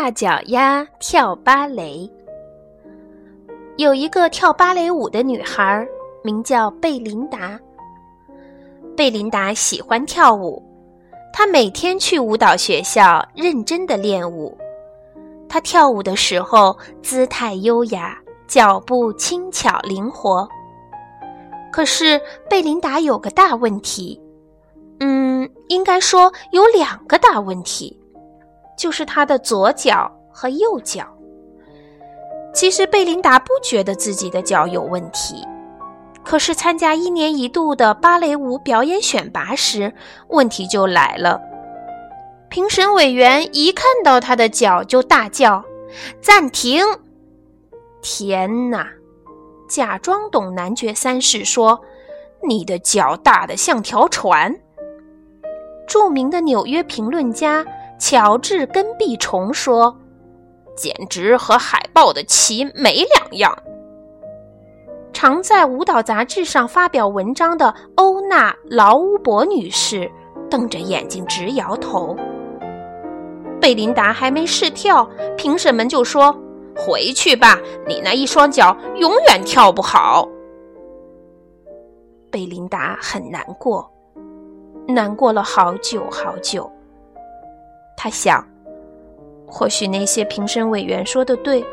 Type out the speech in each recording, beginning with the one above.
大脚丫跳芭蕾。有一个跳芭蕾舞的女孩，名叫贝琳达。贝琳达喜欢跳舞，她每天去舞蹈学校认真的练舞。她跳舞的时候姿态优雅，脚步轻巧灵活。可是贝琳达有个大问题，嗯，应该说有两个大问题。就是他的左脚和右脚。其实贝琳达不觉得自己的脚有问题，可是参加一年一度的芭蕾舞表演选拔时，问题就来了。评审委员一看到他的脚就大叫：“暂停！”天哪！假装懂男爵三世说：“你的脚大得像条船。”著名的纽约评论家。乔治跟壁虫说：“简直和海豹的鳍没两样。”常在舞蹈杂志上发表文章的欧娜·劳乌伯女士瞪着眼睛直摇头。贝琳达还没试跳，评审们就说：“回去吧，你那一双脚永远跳不好。”贝琳达很难过，难过了好久好久。他想，或许那些评审委员说的对，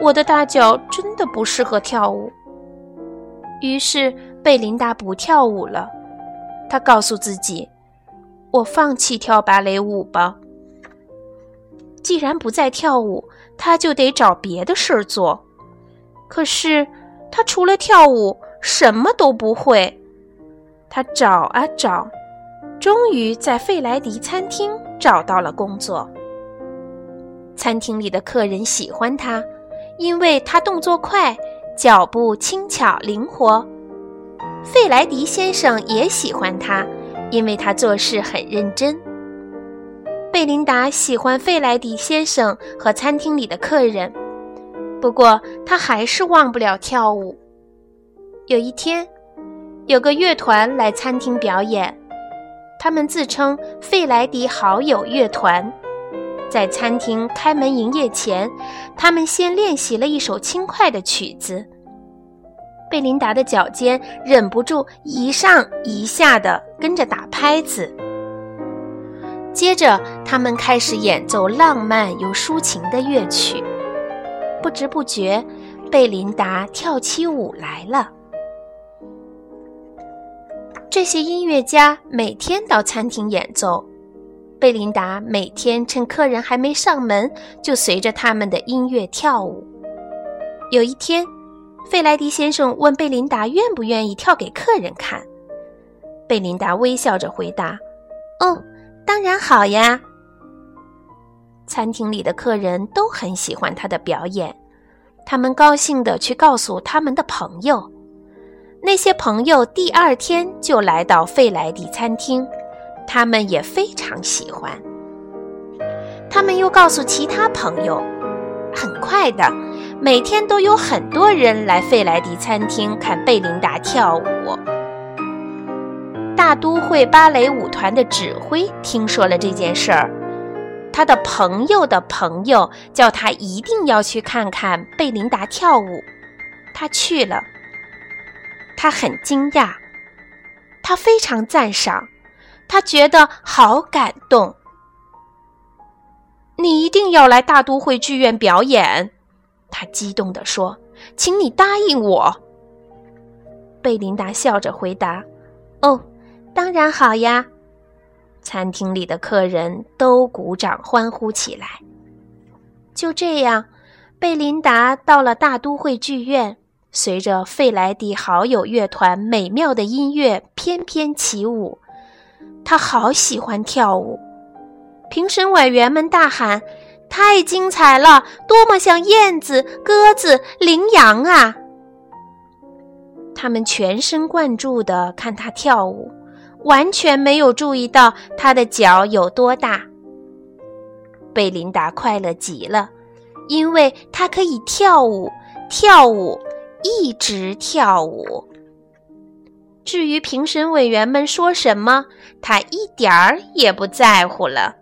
我的大脚真的不适合跳舞。于是贝琳达不跳舞了。她告诉自己：“我放弃跳芭蕾舞吧。既然不再跳舞，她就得找别的事儿做。可是她除了跳舞什么都不会。她找啊找。”终于在费莱迪餐厅找到了工作。餐厅里的客人喜欢他，因为他动作快，脚步轻巧灵活。费莱迪先生也喜欢他，因为他做事很认真。贝琳达喜欢费莱迪先生和餐厅里的客人，不过他还是忘不了跳舞。有一天，有个乐团来餐厅表演。他们自称费莱迪好友乐团，在餐厅开门营业前，他们先练习了一首轻快的曲子。贝琳达的脚尖忍不住一上一下的跟着打拍子。接着，他们开始演奏浪漫又抒情的乐曲。不知不觉，贝琳达跳起舞来了。这些音乐家每天到餐厅演奏，贝琳达每天趁客人还没上门，就随着他们的音乐跳舞。有一天，费莱迪先生问贝琳达愿不愿意跳给客人看。贝琳达微笑着回答：“哦，当然好呀。”餐厅里的客人都很喜欢他的表演，他们高兴地去告诉他们的朋友。那些朋友第二天就来到费莱迪餐厅，他们也非常喜欢。他们又告诉其他朋友，很快的，每天都有很多人来费莱迪餐厅看贝琳达跳舞。大都会芭蕾舞团的指挥听说了这件事儿，他的朋友的朋友叫他一定要去看看贝琳达跳舞，他去了。他很惊讶，他非常赞赏，他觉得好感动。你一定要来大都会剧院表演，他激动地说：“请你答应我。”贝琳达笑着回答：“哦，当然好呀！”餐厅里的客人都鼓掌欢呼起来。就这样，贝琳达到了大都会剧院。随着费莱迪好友乐团美妙的音乐翩翩起舞，他好喜欢跳舞。评审委员们大喊：“太精彩了！多么像燕子、鸽子、羚羊啊！”他们全神贯注地看他跳舞，完全没有注意到他的脚有多大。贝琳达快乐极了，因为她可以跳舞，跳舞。一直跳舞。至于评审委员们说什么，他一点儿也不在乎了。